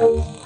Oh.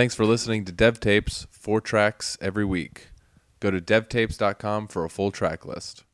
Thanks for listening to Dev Tapes, four tracks every week. Go to devtapes.com for a full track list.